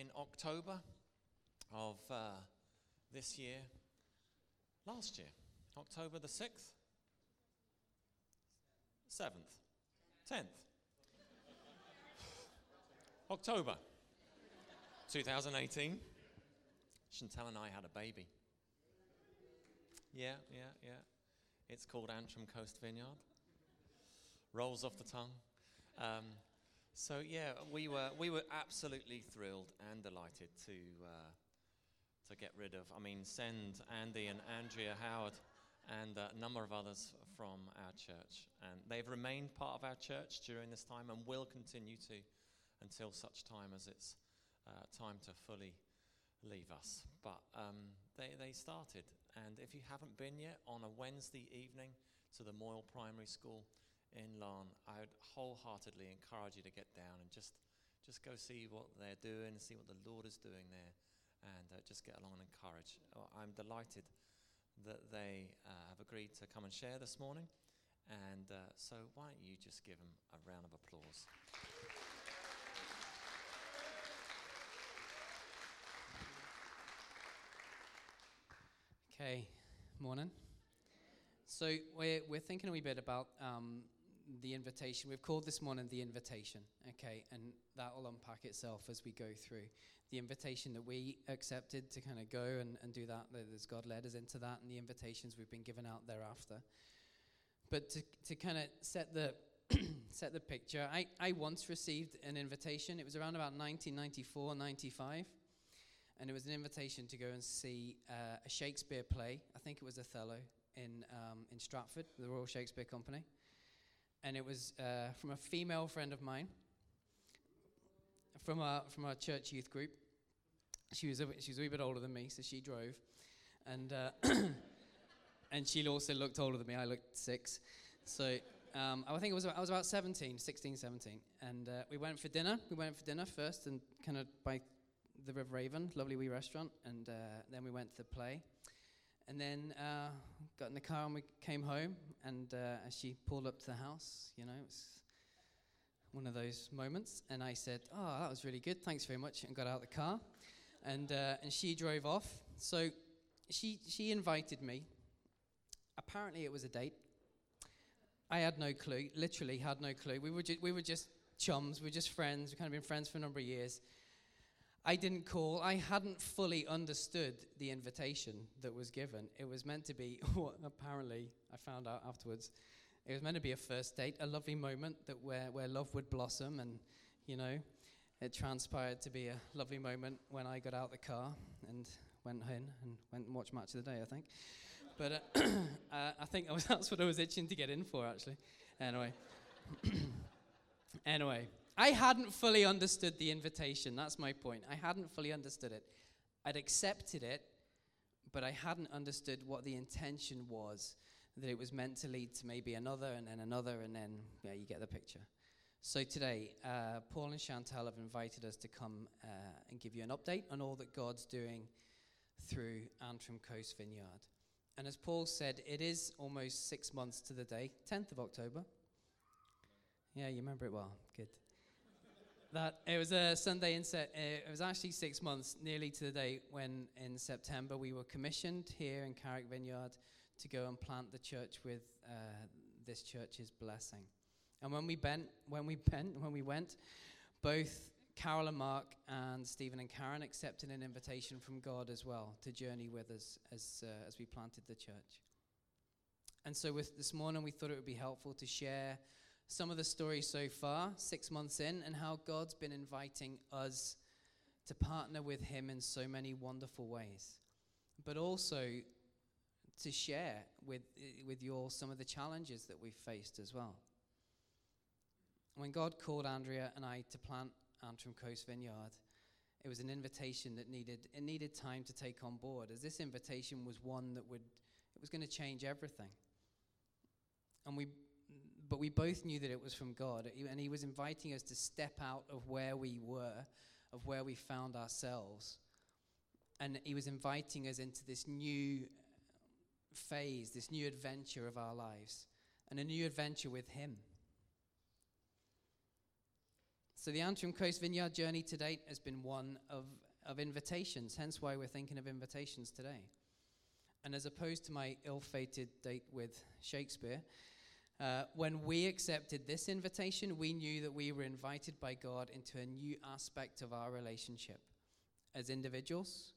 in October of uh, this year, last year, October the 6th, 7th, 10th, October 2018, Chantal and I had a baby. Yeah, yeah, yeah. It's called Antrim Coast Vineyard. Rolls off the tongue. Um, so yeah, we were we were absolutely thrilled and delighted to uh, to get rid of. I mean, send Andy and Andrea Howard and a number of others from our church, and they've remained part of our church during this time and will continue to until such time as it's uh, time to fully leave us. But um, they they started, and if you haven't been yet, on a Wednesday evening to the Moyle Primary School in Larne, I would wholeheartedly encourage you to get down and just, just go see what they're doing, see what the Lord is doing there, and uh, just get along and encourage. I'm delighted that they uh, have agreed to come and share this morning. And uh, so, why don't you just give them a round of applause? Okay, morning. So we're, we're thinking a wee bit about um, the invitation. We've called this morning the invitation, okay, and that will unpack itself as we go through. The invitation that we accepted to kind of go and, and do that, as God led us into that, and the invitations we've been given out thereafter. But to, to kind of set the set the picture, I, I once received an invitation. It was around about 1994, 95. And it was an invitation to go and see uh, a Shakespeare play. I think it was Othello in, um, in Stratford, the Royal Shakespeare Company and it was uh, from a female friend of mine from our, from our church youth group. She was, a, she was a wee bit older than me, so she drove. And, uh, and she also looked older than me. I looked six. So um, I think it was, I was about 17, 16, 17. And uh, we went for dinner. We went for dinner first and kind of by the River Avon, lovely wee restaurant. And uh, then we went to the play. And then uh, got in the car and we came home. And uh, as she pulled up to the house, you know, it was one of those moments. And I said, "Oh, that was really good. Thanks very much." And got out of the car, and uh, and she drove off. So she she invited me. Apparently, it was a date. I had no clue. Literally, had no clue. We were ju- we were just chums. We were just friends. We kind of been friends for a number of years. I didn't call. I hadn't fully understood the invitation that was given. It was meant to be what apparently I found out afterwards. It was meant to be a first date, a lovely moment that where, where love would blossom, and you know, it transpired to be a lovely moment when I got out the car and went in and went and watched Match of the Day, I think. But uh, uh, I think was, that's what I was itching to get in for, actually. Anyway. anyway, I hadn't fully understood the invitation. That's my point. I hadn't fully understood it. I'd accepted it, but I hadn't understood what the intention was. That it was meant to lead to maybe another and then another, and then, yeah, you get the picture. So today, uh, Paul and Chantal have invited us to come uh, and give you an update on all that God's doing through Antrim Coast Vineyard. And as Paul said, it is almost six months to the day, 10th of October. Yeah, you remember it well. That it was a Sunday in uh, it was actually six months nearly to the day when in September we were commissioned here in Carrick Vineyard to go and plant the church with uh, this church's blessing. And when we bent, when we bent, when we went, both Carol and Mark and Stephen and Karen accepted an invitation from God as well to journey with us as uh, as we planted the church. And so with this morning we thought it would be helpful to share some of the story so far, six months in, and how God's been inviting us to partner with Him in so many wonderful ways, but also to share with, with you all some of the challenges that we've faced as well. When God called Andrea and I to plant Antrim Coast Vineyard, it was an invitation that needed it needed time to take on board, as this invitation was one that would it was going to change everything. And we but we both knew that it was from God. And He was inviting us to step out of where we were, of where we found ourselves. And He was inviting us into this new phase, this new adventure of our lives, and a new adventure with Him. So the Antrim Coast Vineyard journey to date has been one of, of invitations, hence why we're thinking of invitations today. And as opposed to my ill fated date with Shakespeare, uh, when we accepted this invitation, we knew that we were invited by God into a new aspect of our relationship as individuals,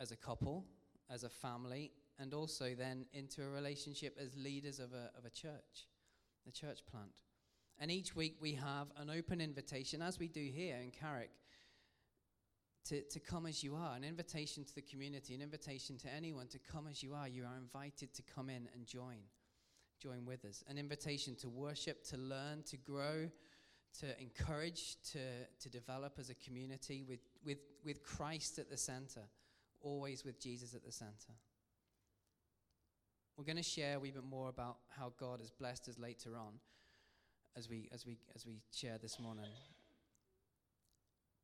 as a couple, as a family, and also then into a relationship as leaders of a, of a church, the church plant. And each week we have an open invitation, as we do here in Carrick, to, to come as you are, an invitation to the community, an invitation to anyone to come as you are. You are invited to come in and join, join with us. An invitation to worship, to learn, to grow, to encourage, to, to develop as a community with, with, with Christ at the center, always with Jesus at the center. We're going to share a wee bit more about how God has blessed us later on as we, as we, as we share this morning.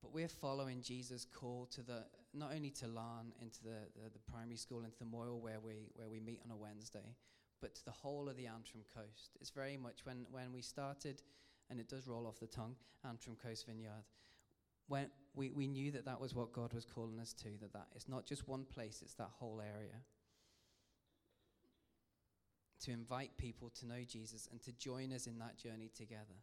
But we're following Jesus' call to the not only to Larne, into the, the, the, primary school, into the Moyle where we where we meet on a Wednesday, but to the whole of the Antrim coast. It's very much when, when we started, and it does roll off the tongue, Antrim Coast Vineyard. When we, we knew that that was what God was calling us to, that, that it's not just one place, it's that whole area. To invite people to know Jesus and to join us in that journey together.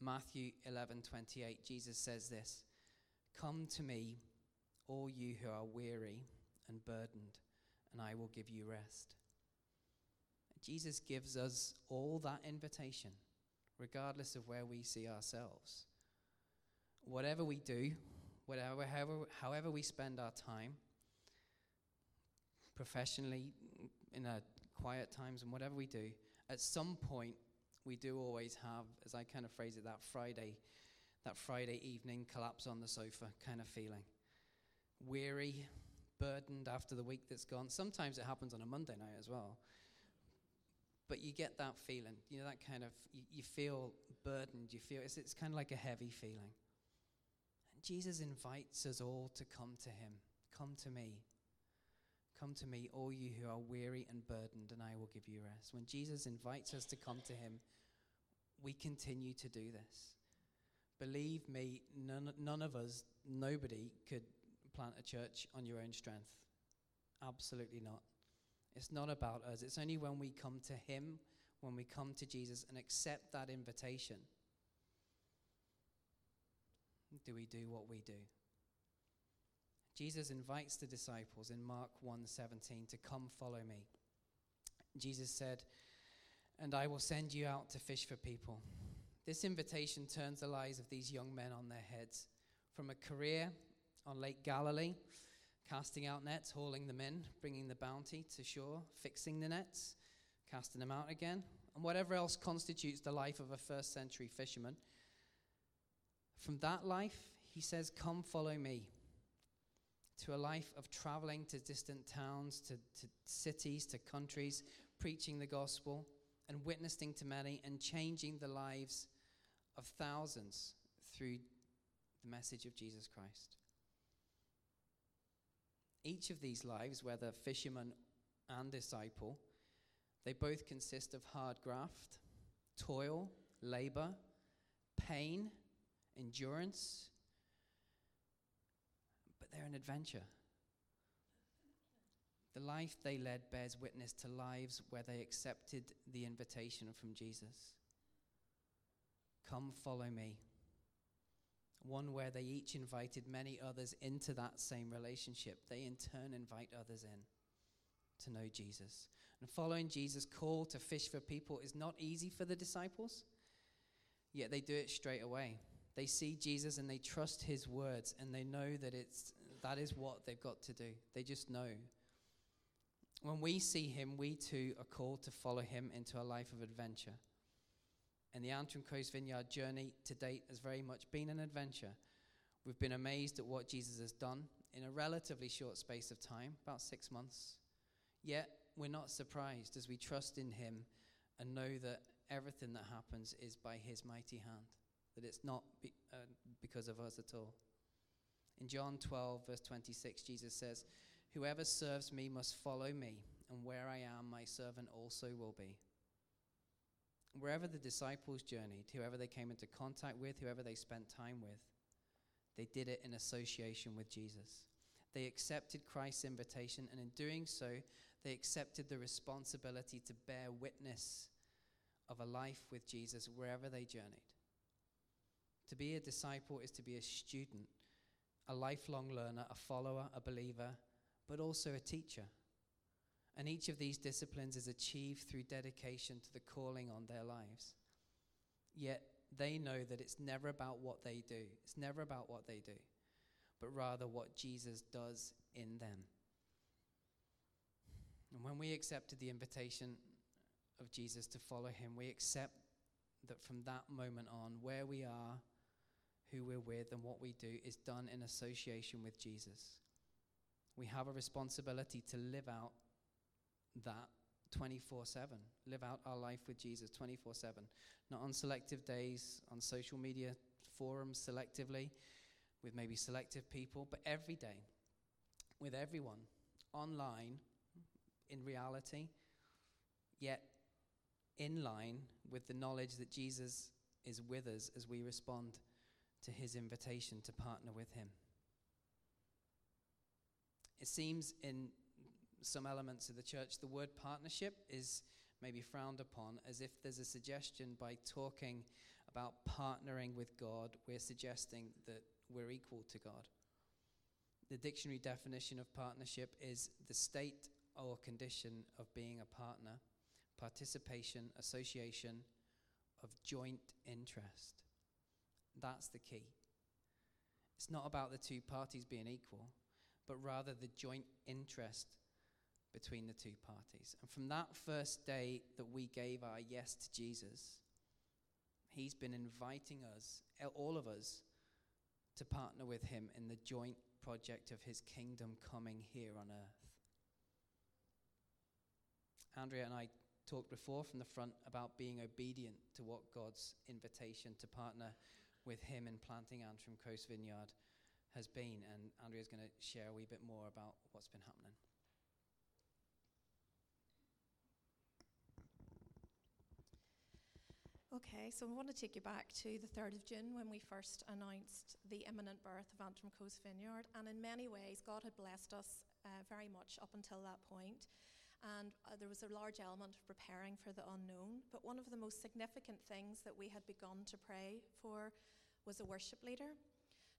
Matthew 11:28 Jesus says this, "Come to me, all you who are weary and burdened, and I will give you rest." Jesus gives us all that invitation, regardless of where we see ourselves. Whatever we do, whatever however, however we spend our time, professionally, in our quiet times, and whatever we do, at some point we do always have, as I kind of phrase it, that Friday, that Friday evening collapse on the sofa kind of feeling. Weary, burdened after the week that's gone. Sometimes it happens on a Monday night as well. But you get that feeling, you know, that kind of, you, you feel burdened, you feel, it's, it's kind of like a heavy feeling. And Jesus invites us all to come to him. Come to me. Come to me, all you who are weary and burdened, and I will give you rest. When Jesus invites us to come to him, we continue to do this. Believe me, none, none of us, nobody could plant a church on your own strength. Absolutely not. It's not about us. It's only when we come to him, when we come to Jesus and accept that invitation, do we do what we do. Jesus invites the disciples in Mark 1:17 to come follow me. Jesus said, "And I will send you out to fish for people." This invitation turns the lives of these young men on their heads. From a career on Lake Galilee, casting out nets, hauling them in, bringing the bounty to shore, fixing the nets, casting them out again, and whatever else constitutes the life of a first century fisherman. From that life, he says, Come follow me to a life of traveling to distant towns, to, to cities, to countries, preaching the gospel and witnessing to many and changing the lives of thousands through the message of Jesus Christ. Each of these lives, whether fisherman and disciple, they both consist of hard graft, toil, labor, pain, endurance, but they're an adventure. The life they led bears witness to lives where they accepted the invitation from Jesus. Come follow me. One where they each invited many others into that same relationship. They in turn invite others in to know Jesus. And following Jesus' call to fish for people is not easy for the disciples, yet they do it straight away. They see Jesus and they trust his words and they know that it's that is what they've got to do. They just know. When we see him, we too are called to follow him into a life of adventure. And the Antrim Coast Vineyard journey to date has very much been an adventure. We've been amazed at what Jesus has done in a relatively short space of time, about six months. Yet we're not surprised as we trust in him and know that everything that happens is by his mighty hand, that it's not be, uh, because of us at all. In John 12, verse 26, Jesus says, Whoever serves me must follow me, and where I am, my servant also will be. Wherever the disciples journeyed, whoever they came into contact with, whoever they spent time with, they did it in association with Jesus. They accepted Christ's invitation, and in doing so, they accepted the responsibility to bear witness of a life with Jesus wherever they journeyed. To be a disciple is to be a student, a lifelong learner, a follower, a believer, but also a teacher. And each of these disciplines is achieved through dedication to the calling on their lives. Yet they know that it's never about what they do, it's never about what they do, but rather what Jesus does in them. And when we accepted the invitation of Jesus to follow him, we accept that from that moment on, where we are, who we're with, and what we do is done in association with Jesus. We have a responsibility to live out that 24 7. Live out our life with Jesus 24 7. Not on selective days, on social media forums selectively, with maybe selective people, but every day, with everyone, online, in reality, yet in line with the knowledge that Jesus is with us as we respond to his invitation to partner with him. It seems in some elements of the church, the word partnership is maybe frowned upon as if there's a suggestion by talking about partnering with God, we're suggesting that we're equal to God. The dictionary definition of partnership is the state or condition of being a partner, participation, association of joint interest. That's the key. It's not about the two parties being equal, but rather the joint interest between the two parties. And from that first day that we gave our yes to Jesus, He's been inviting us, all of us, to partner with Him in the joint project of His kingdom coming here on earth. Andrea and I talked before from the front about being obedient to what God's invitation to partner with Him in planting Antrim Coast Vineyard has been. And Andrea's going to share a wee bit more about what's been happening. Okay, so I want to take you back to the 3rd of June when we first announced the imminent birth of Antrim Coast Vineyard. And in many ways, God had blessed us uh, very much up until that point. And uh, there was a large element of preparing for the unknown. But one of the most significant things that we had begun to pray for was a worship leader.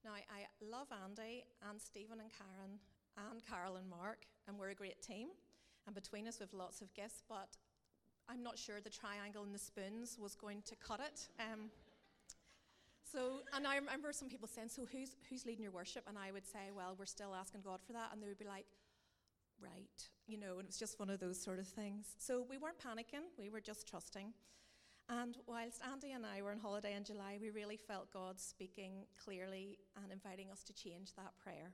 Now, I love Andy and Stephen and Karen and Carol and Mark, and we're a great team. And between us, we have lots of gifts, but I'm not sure the triangle and the spoons was going to cut it. Um, so, and I remember some people saying, "So who's who's leading your worship?" And I would say, "Well, we're still asking God for that." And they would be like, "Right," you know. And it was just one of those sort of things. So we weren't panicking; we were just trusting. And whilst Andy and I were on holiday in July, we really felt God speaking clearly and inviting us to change that prayer.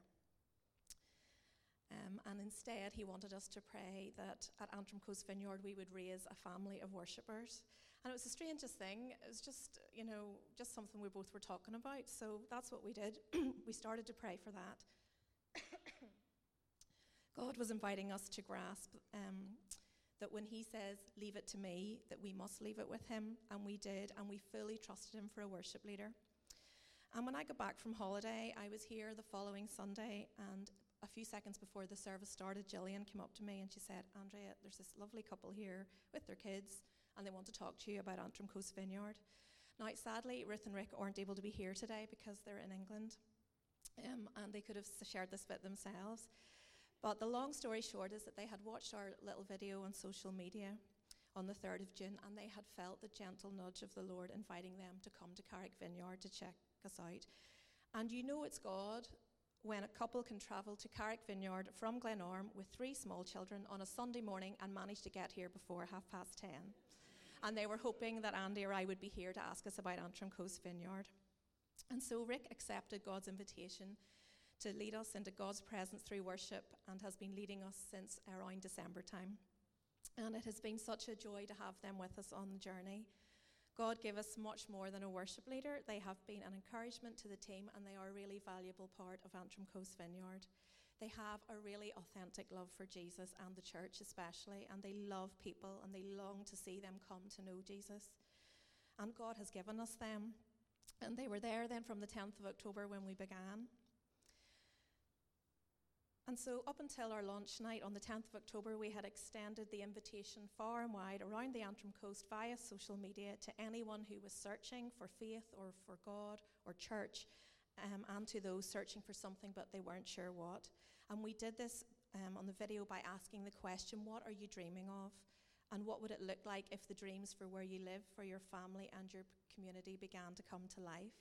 Um, and instead, he wanted us to pray that at Antrim Coast Vineyard we would raise a family of worshippers. And it was the strangest thing. It was just, you know, just something we both were talking about. So that's what we did. we started to pray for that. God was inviting us to grasp um, that when He says, Leave it to me, that we must leave it with Him. And we did. And we fully trusted Him for a worship leader. And when I got back from holiday, I was here the following Sunday, and a few seconds before the service started, Gillian came up to me and she said, Andrea, there's this lovely couple here with their kids, and they want to talk to you about Antrim Coast Vineyard. Now, sadly, Ruth and Rick aren't able to be here today because they're in England, um, and they could have shared this bit themselves. But the long story short is that they had watched our little video on social media on the 3rd of June, and they had felt the gentle nudge of the Lord inviting them to come to Carrick Vineyard to check us out. And you know it's God when a couple can travel to Carrick Vineyard from Glenarm with three small children on a Sunday morning and manage to get here before half past ten. And they were hoping that Andy or I would be here to ask us about Antrim Coast Vineyard. And so Rick accepted God's invitation to lead us into God's presence through worship and has been leading us since around December time. And it has been such a joy to have them with us on the journey. God gave us much more than a worship leader. They have been an encouragement to the team and they are a really valuable part of Antrim Coast Vineyard. They have a really authentic love for Jesus and the church, especially, and they love people and they long to see them come to know Jesus. And God has given us them. And they were there then from the 10th of October when we began. And so, up until our launch night on the 10th of October, we had extended the invitation far and wide around the Antrim coast via social media to anyone who was searching for faith or for God or church, um, and to those searching for something but they weren't sure what. And we did this um, on the video by asking the question What are you dreaming of? And what would it look like if the dreams for where you live, for your family, and your community began to come to life?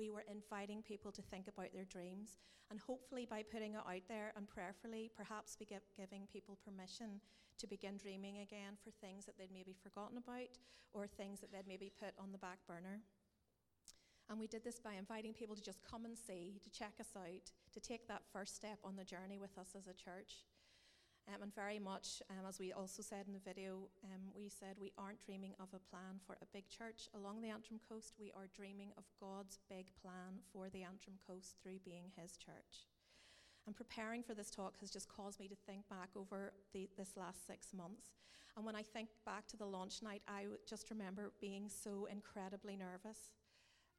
We were inviting people to think about their dreams, and hopefully, by putting it out there and prayerfully, perhaps be giving people permission to begin dreaming again for things that they'd maybe forgotten about or things that they'd maybe put on the back burner. And we did this by inviting people to just come and see, to check us out, to take that first step on the journey with us as a church. Um, and very much, um, as we also said in the video, um, we said we aren't dreaming of a plan for a big church along the Antrim coast. We are dreaming of God's big plan for the Antrim coast through being His church. And preparing for this talk has just caused me to think back over the, this last six months. And when I think back to the launch night, I just remember being so incredibly nervous.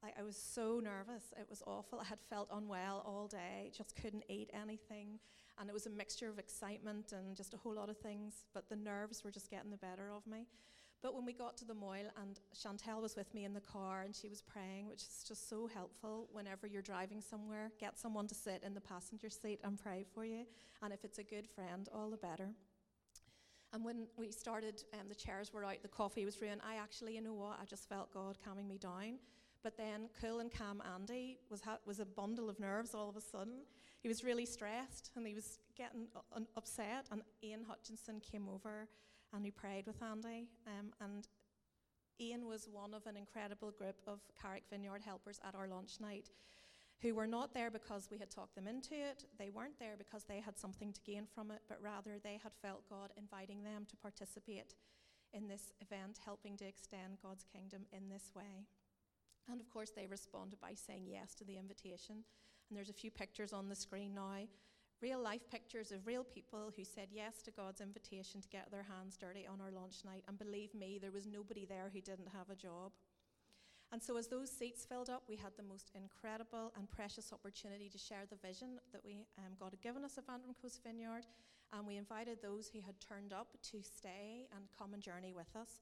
Like I was so nervous. It was awful. I had felt unwell all day, just couldn't eat anything. And it was a mixture of excitement and just a whole lot of things, but the nerves were just getting the better of me. But when we got to the Moyle, and Chantal was with me in the car, and she was praying, which is just so helpful whenever you're driving somewhere. Get someone to sit in the passenger seat and pray for you. And if it's a good friend, all the better. And when we started, um, the chairs were out, the coffee was brewing. I actually, you know what, I just felt God calming me down. But then cool and calm Andy was, was a bundle of nerves all of a sudden. He was really stressed and he was getting upset. And Ian Hutchinson came over and he prayed with Andy. Um, and Ian was one of an incredible group of Carrick Vineyard helpers at our launch night who were not there because we had talked them into it. They weren't there because they had something to gain from it, but rather they had felt God inviting them to participate in this event, helping to extend God's kingdom in this way. And of course, they responded by saying yes to the invitation. And there's a few pictures on the screen now real life pictures of real people who said yes to God's invitation to get their hands dirty on our launch night. And believe me, there was nobody there who didn't have a job. And so, as those seats filled up, we had the most incredible and precious opportunity to share the vision that we um, God had given us of Antrim Coast Vineyard. And we invited those who had turned up to stay and come and journey with us.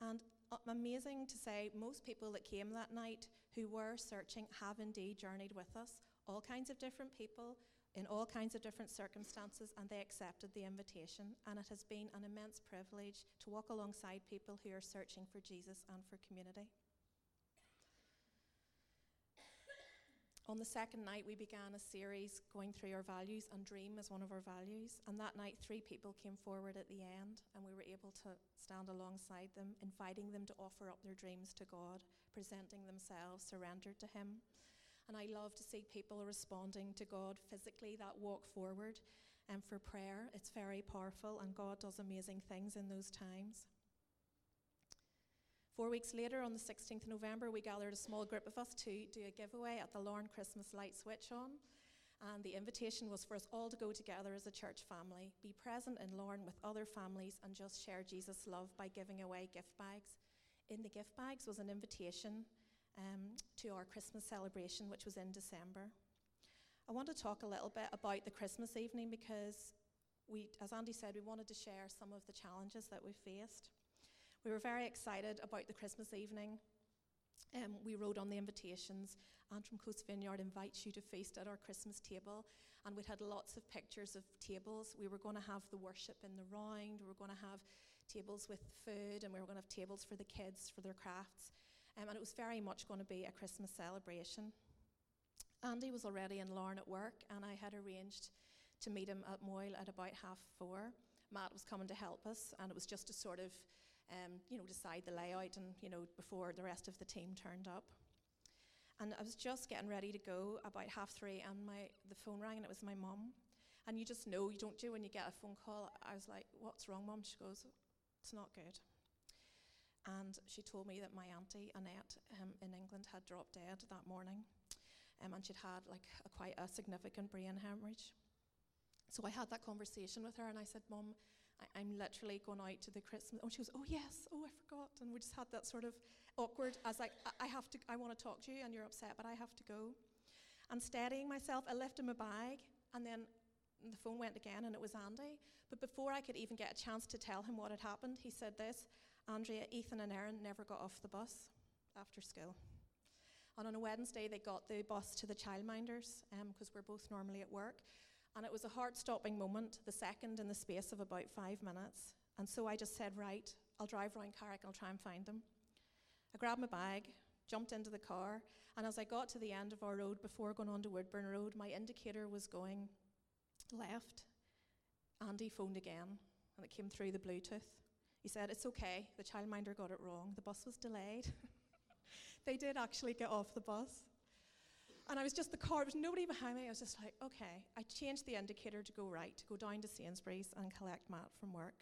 And Uh, amazing to say, most people that came that night who were searching have indeed journeyed with us. All kinds of different people in all kinds of different circumstances, and they accepted the invitation. And it has been an immense privilege to walk alongside people who are searching for Jesus and for community. On the second night, we began a series going through our values, and dream is one of our values. And that night, three people came forward at the end, and we were able to stand alongside them, inviting them to offer up their dreams to God, presenting themselves surrendered to Him. And I love to see people responding to God physically, that walk forward and for prayer. It's very powerful, and God does amazing things in those times. Four weeks later, on the 16th of November, we gathered a small group of us to do a giveaway at the Larne Christmas Light Switch On. And the invitation was for us all to go together as a church family, be present in Larne with other families, and just share Jesus' love by giving away gift bags. In the gift bags was an invitation um, to our Christmas celebration, which was in December. I want to talk a little bit about the Christmas evening because we, as Andy said, we wanted to share some of the challenges that we faced. We were very excited about the Christmas evening. Um, we wrote on the invitations, Antrim Coast Vineyard invites you to feast at our Christmas table. And we'd had lots of pictures of tables. We were going to have the worship in the round, we were going to have tables with food, and we were going to have tables for the kids for their crafts. Um, and it was very much going to be a Christmas celebration. Andy was already in Larne at work, and I had arranged to meet him at Moyle at about half four. Matt was coming to help us, and it was just a sort of um, you know, decide the layout and, you know, before the rest of the team turned up. And I was just getting ready to go about half three and my, the phone rang and it was my mum. And you just know, you don't do when you get a phone call. I was like, what's wrong, mum? She goes, it's not good. And she told me that my auntie, Annette, um, in England had dropped dead that morning. Um, and she'd had like a, quite a significant brain hemorrhage. So I had that conversation with her and I said, Mum, I- I'm literally going out to the Christmas. Oh, she goes, oh yes, oh I forgot, and we just had that sort of awkward. I was like, I, I have to, I want to talk to you, and you're upset, but I have to go. And steadying myself, I lifted my bag, and then the phone went again, and it was Andy. But before I could even get a chance to tell him what had happened, he said this Andrea, Ethan, and Erin never got off the bus after school. And on a Wednesday, they got the bus to the childminders because um, we're both normally at work. And it was a heart stopping moment, the second in the space of about five minutes. And so I just said, Right, I'll drive round Carrick, I'll try and find them. I grabbed my bag, jumped into the car, and as I got to the end of our road before going on to Woodburn Road, my indicator was going left. Andy phoned again, and it came through the Bluetooth. He said, It's okay, the childminder got it wrong. The bus was delayed. they did actually get off the bus. And I was just the car, there was nobody behind me. I was just like, okay. I changed the indicator to go right, to go down to Sainsbury's and collect Matt from work.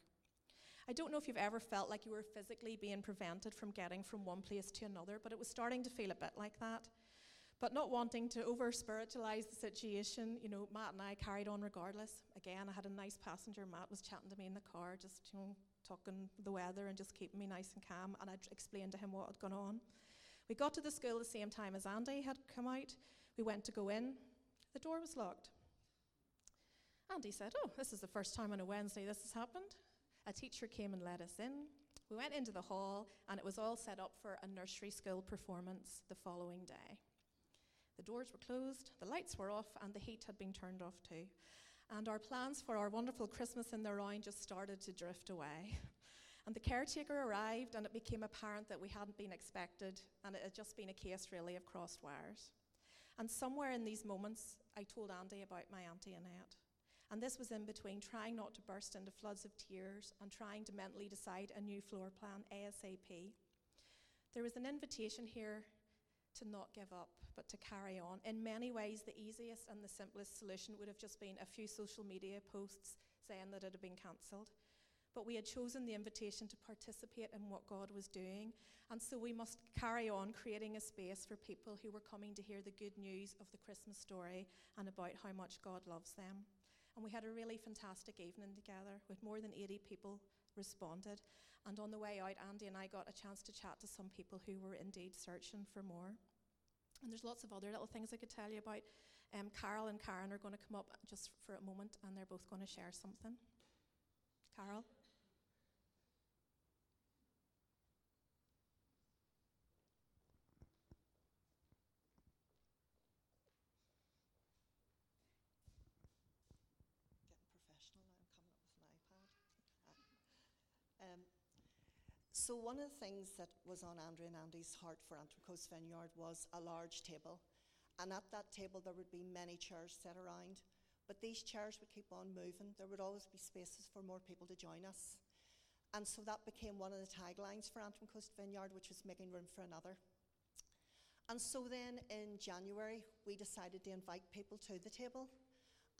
I don't know if you've ever felt like you were physically being prevented from getting from one place to another, but it was starting to feel a bit like that. But not wanting to over spiritualize the situation, you know, Matt and I carried on regardless. Again, I had a nice passenger. Matt was chatting to me in the car, just, you know, talking the weather and just keeping me nice and calm. And I explained to him what had gone on. We got to the school the same time as Andy had come out. We went to go in. The door was locked. Andy said, Oh, this is the first time on a Wednesday this has happened. A teacher came and let us in. We went into the hall, and it was all set up for a nursery school performance the following day. The doors were closed, the lights were off, and the heat had been turned off too. And our plans for our wonderful Christmas in the round just started to drift away. And the caretaker arrived, and it became apparent that we hadn't been expected, and it had just been a case really of crossed wires. And somewhere in these moments, I told Andy about my Auntie Annette. And this was in between trying not to burst into floods of tears and trying to mentally decide a new floor plan ASAP. There was an invitation here to not give up, but to carry on. In many ways, the easiest and the simplest solution would have just been a few social media posts saying that it had been cancelled but we had chosen the invitation to participate in what God was doing. And so we must carry on creating a space for people who were coming to hear the good news of the Christmas story and about how much God loves them. And we had a really fantastic evening together with more than 80 people responded. And on the way out, Andy and I got a chance to chat to some people who were indeed searching for more. And there's lots of other little things I could tell you about. Um, Carol and Karen are going to come up just for a moment and they're both going to share something. Carol? So, one of the things that was on Andrea and Andy's heart for Antrim Vineyard was a large table. And at that table, there would be many chairs set around. But these chairs would keep on moving. There would always be spaces for more people to join us. And so that became one of the taglines for Antrim Coast Vineyard, which was making room for another. And so then in January, we decided to invite people to the table.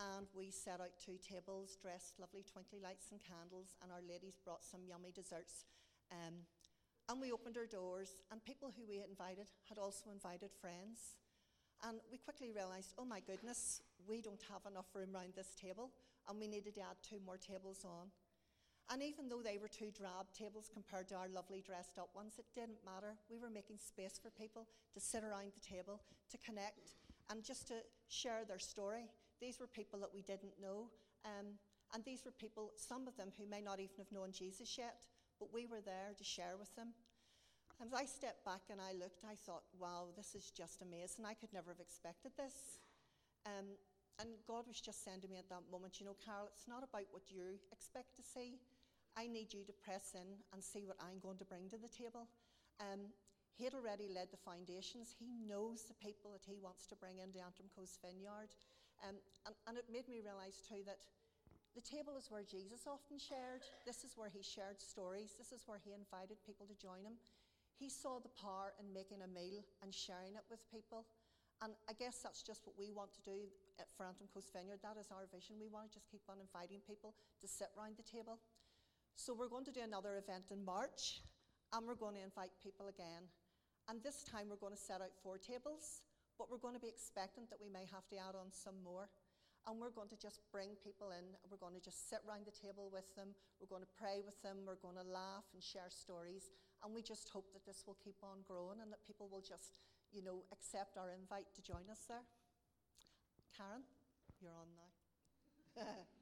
And we set out two tables, dressed lovely twinkly lights and candles, and our ladies brought some yummy desserts um, and we opened our doors, and people who we had invited had also invited friends. And we quickly realised, oh my goodness, we don't have enough room around this table, and we needed to add two more tables on. And even though they were two drab tables compared to our lovely dressed up ones, it didn't matter. We were making space for people to sit around the table, to connect, and just to share their story. These were people that we didn't know, um, and these were people, some of them who may not even have known Jesus yet, but we were there to share with them. And as I stepped back and I looked, I thought, wow, this is just amazing. I could never have expected this. Um, and God was just saying to me at that moment, you know, Carol, it's not about what you expect to see. I need you to press in and see what I'm going to bring to the table. Um, he had already laid the foundations. He knows the people that he wants to bring into Antrim Coast Vineyard. Um, and, and it made me realise too that the table is where Jesus often shared. This is where he shared stories. This is where he invited people to join him. He saw the power in making a meal and sharing it with people. And I guess that's just what we want to do at Antrim Coast Vineyard. That is our vision. We want to just keep on inviting people to sit round the table. So we're going to do another event in March, and we're going to invite people again. And this time we're going to set out four tables, but we're going to be expectant that we may have to add on some more. And we're going to just bring people in. We're going to just sit around the table with them. We're going to pray with them. We're going to laugh and share stories. And we just hope that this will keep on growing and that people will just, you know, accept our invite to join us there. Karen, you're on now.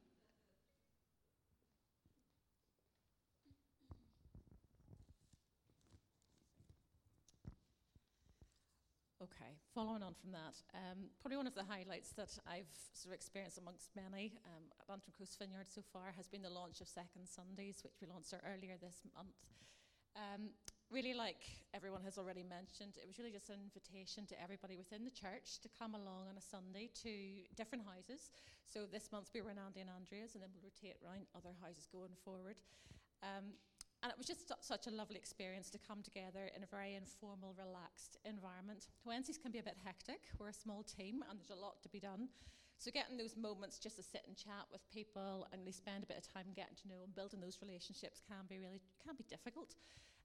Okay, following on from that, um, probably one of the highlights that I've sort of experienced amongst many um, at Antrim Coast Vineyard so far has been the launch of Second Sundays, which we launched earlier this month. Um, really, like everyone has already mentioned, it was really just an invitation to everybody within the church to come along on a Sunday to different houses. So this month we were in Andy and Andrea's, and then we'll rotate around other houses going forward. Um, and it was just such a lovely experience to come together in a very informal, relaxed environment. Wednesdays can be a bit hectic. We're a small team and there's a lot to be done. So getting those moments just to sit and chat with people and really spend a bit of time getting to know and building those relationships can be really can be difficult.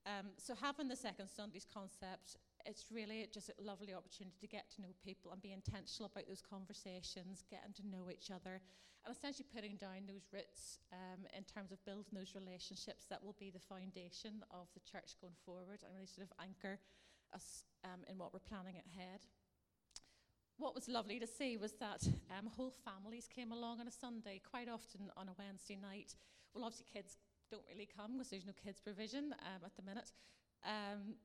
Um, so having the second Sundays concept, it's really just a lovely opportunity to get to know people and be intentional about those conversations, getting to know each other, and essentially putting down those roots um, in terms of building those relationships that will be the foundation of the church going forward and really sort of anchor us um, in what we're planning ahead. What was lovely to see was that um, whole families came along on a Sunday, quite often on a Wednesday night. Well, obviously, kids don't really come because there's no kids provision um, at the minute. Um,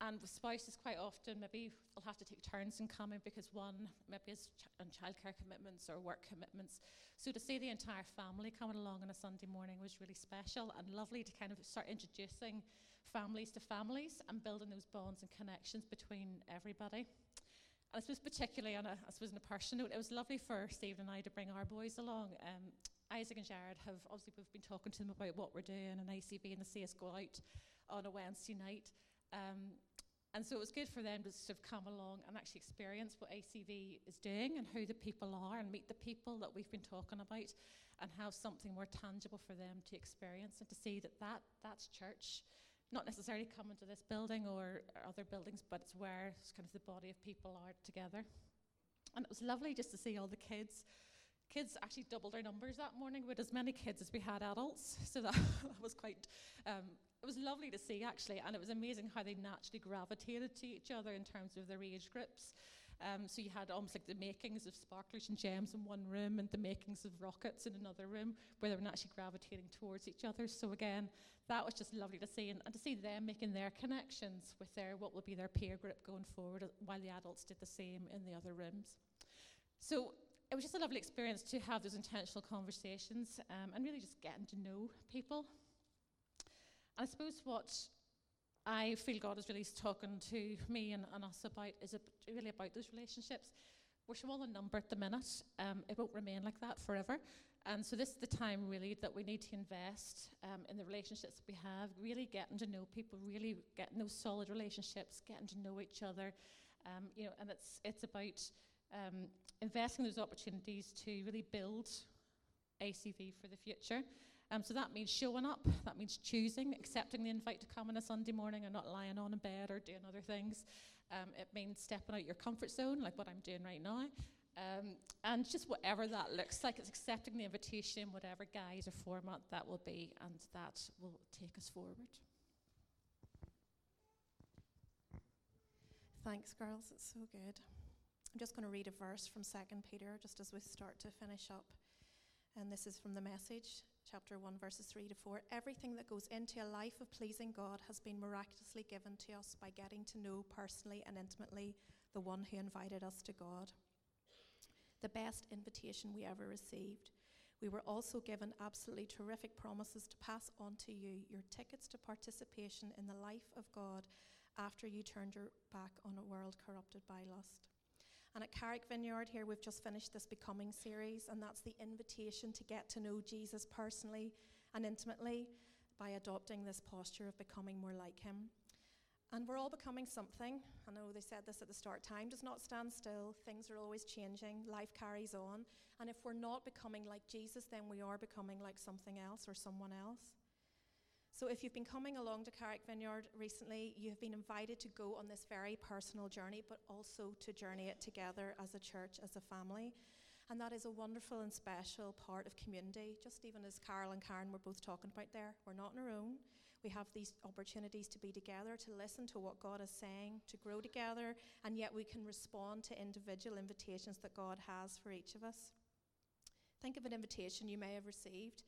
and with spouses, quite often, maybe will have to take turns in coming because one maybe has ch- on childcare commitments or work commitments. So to see the entire family coming along on a Sunday morning was really special and lovely to kind of start introducing families to families and building those bonds and connections between everybody. And I suppose particularly on a, I suppose on a personal note, it was lovely for Stephen and I to bring our boys along. Um, Isaac and Jared have obviously we've been talking to them about what we're doing and ACV and the us go out on a Wednesday night. Um, and so it was good for them to sort of come along and actually experience what ACV is doing and who the people are and meet the people that we've been talking about and have something more tangible for them to experience and to see that, that that's church. Not necessarily coming to this building or, or other buildings, but it's where it's kind of the body of people are together. And it was lovely just to see all the kids. Kids actually doubled our numbers that morning with as many kids as we had adults, so that was quite um, it was lovely to see actually, and it was amazing how they naturally gravitated to each other in terms of their age groups. Um, so you had almost like the makings of sparklers and gems in one room, and the makings of rockets in another room, where they were naturally gravitating towards each other. So again, that was just lovely to see, and, and to see them making their connections with their what will be their peer group going forward, uh, while the adults did the same in the other rooms. So it was just a lovely experience to have those intentional conversations um, and really just getting to know people. And I suppose what I feel God is really talking to me and, and us about is really about those relationships. We're small in number at the minute. Um, it won't remain like that forever. And so this is the time really that we need to invest um, in the relationships we have, really getting to know people, really getting those solid relationships, getting to know each other. Um, you know, and it's it's about um, investing those opportunities to really build ACV for the future. Um, so that means showing up, that means choosing, accepting the invite to come on a Sunday morning and not lying on in bed or doing other things. Um, it means stepping out your comfort zone, like what I'm doing right now. Um, and just whatever that looks like, it's accepting the invitation, whatever guise or format that will be, and that will take us forward. Thanks, girls. It's so good. I'm just going to read a verse from 2 Peter just as we start to finish up. And this is from the message chapter 1, verses 3 to 4. Everything that goes into a life of pleasing God has been miraculously given to us by getting to know personally and intimately the one who invited us to God. The best invitation we ever received. We were also given absolutely terrific promises to pass on to you your tickets to participation in the life of God after you turned your back on a world corrupted by lust. And at Carrick Vineyard here, we've just finished this Becoming series, and that's the invitation to get to know Jesus personally and intimately by adopting this posture of becoming more like Him. And we're all becoming something. I know they said this at the start time does not stand still. Things are always changing. Life carries on. And if we're not becoming like Jesus, then we are becoming like something else or someone else. So, if you've been coming along to Carrick Vineyard recently, you have been invited to go on this very personal journey, but also to journey it together as a church, as a family. And that is a wonderful and special part of community. Just even as Carol and Karen were both talking about there, we're not on our own. We have these opportunities to be together, to listen to what God is saying, to grow together, and yet we can respond to individual invitations that God has for each of us. Think of an invitation you may have received.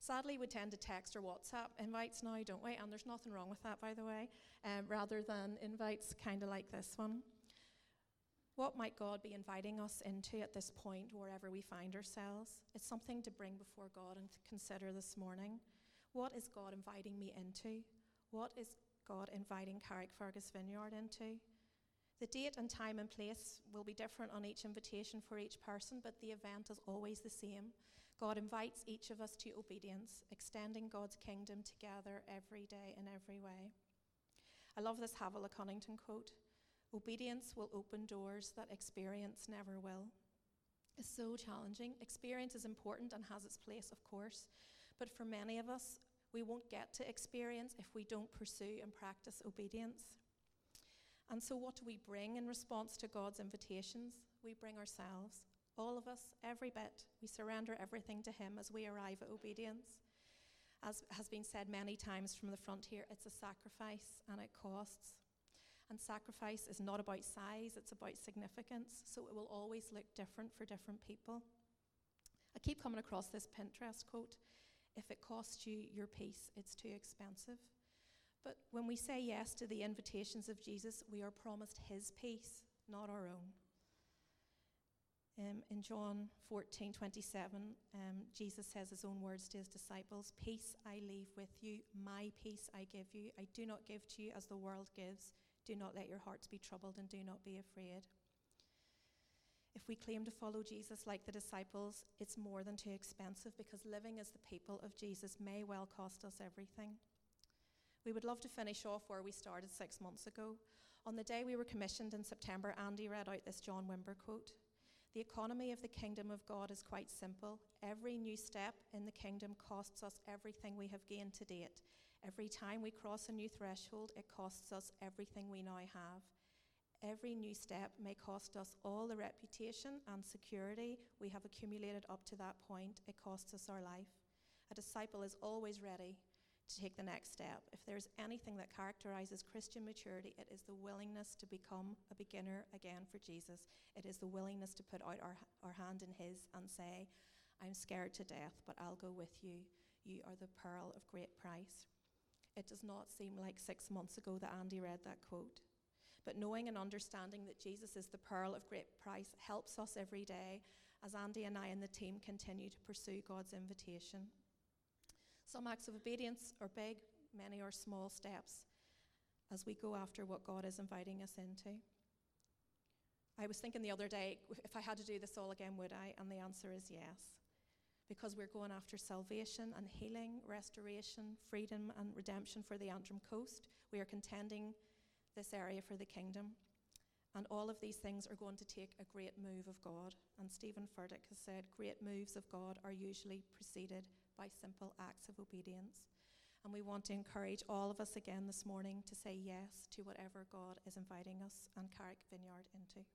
Sadly, we tend to text or WhatsApp invites now, don't we? And there's nothing wrong with that, by the way, um, rather than invites kind of like this one. What might God be inviting us into at this point, wherever we find ourselves? It's something to bring before God and consider this morning. What is God inviting me into? What is God inviting Carrickfergus Vineyard into? The date and time and place will be different on each invitation for each person, but the event is always the same. God invites each of us to obedience, extending God's kingdom together every day in every way. I love this Havilah Cunnington quote Obedience will open doors that experience never will. It's so challenging. Experience is important and has its place, of course, but for many of us, we won't get to experience if we don't pursue and practice obedience. And so, what do we bring in response to God's invitations? We bring ourselves. All of us, every bit. We surrender everything to Him as we arrive at obedience. As has been said many times from the front here, it's a sacrifice and it costs. And sacrifice is not about size, it's about significance. So it will always look different for different people. I keep coming across this Pinterest quote if it costs you your peace, it's too expensive. But when we say yes to the invitations of Jesus, we are promised his peace, not our own. Um, in John 14 27, um, Jesus says his own words to his disciples Peace I leave with you, my peace I give you. I do not give to you as the world gives. Do not let your hearts be troubled and do not be afraid. If we claim to follow Jesus like the disciples, it's more than too expensive because living as the people of Jesus may well cost us everything. We would love to finish off where we started six months ago. On the day we were commissioned in September, Andy read out this John Wimber quote The economy of the kingdom of God is quite simple. Every new step in the kingdom costs us everything we have gained to date. Every time we cross a new threshold, it costs us everything we now have. Every new step may cost us all the reputation and security we have accumulated up to that point. It costs us our life. A disciple is always ready to take the next step. If there's anything that characterizes Christian maturity, it is the willingness to become a beginner again for Jesus. It is the willingness to put out our, our hand in His and say, I'm scared to death, but I'll go with you. You are the pearl of great price. It does not seem like six months ago that Andy read that quote. But knowing and understanding that Jesus is the pearl of great price helps us every day as Andy and I and the team continue to pursue God's invitation. Some acts of obedience are big, many are small steps as we go after what God is inviting us into. I was thinking the other day, if I had to do this all again, would I? And the answer is yes. Because we're going after salvation and healing, restoration, freedom, and redemption for the Antrim coast. We are contending this area for the kingdom. And all of these things are going to take a great move of God. And Steven Furtick has said, great moves of God are usually preceded by simple acts of obedience. And we want to encourage all of us again this morning to say yes to whatever God is inviting us and Carrick Vineyard into.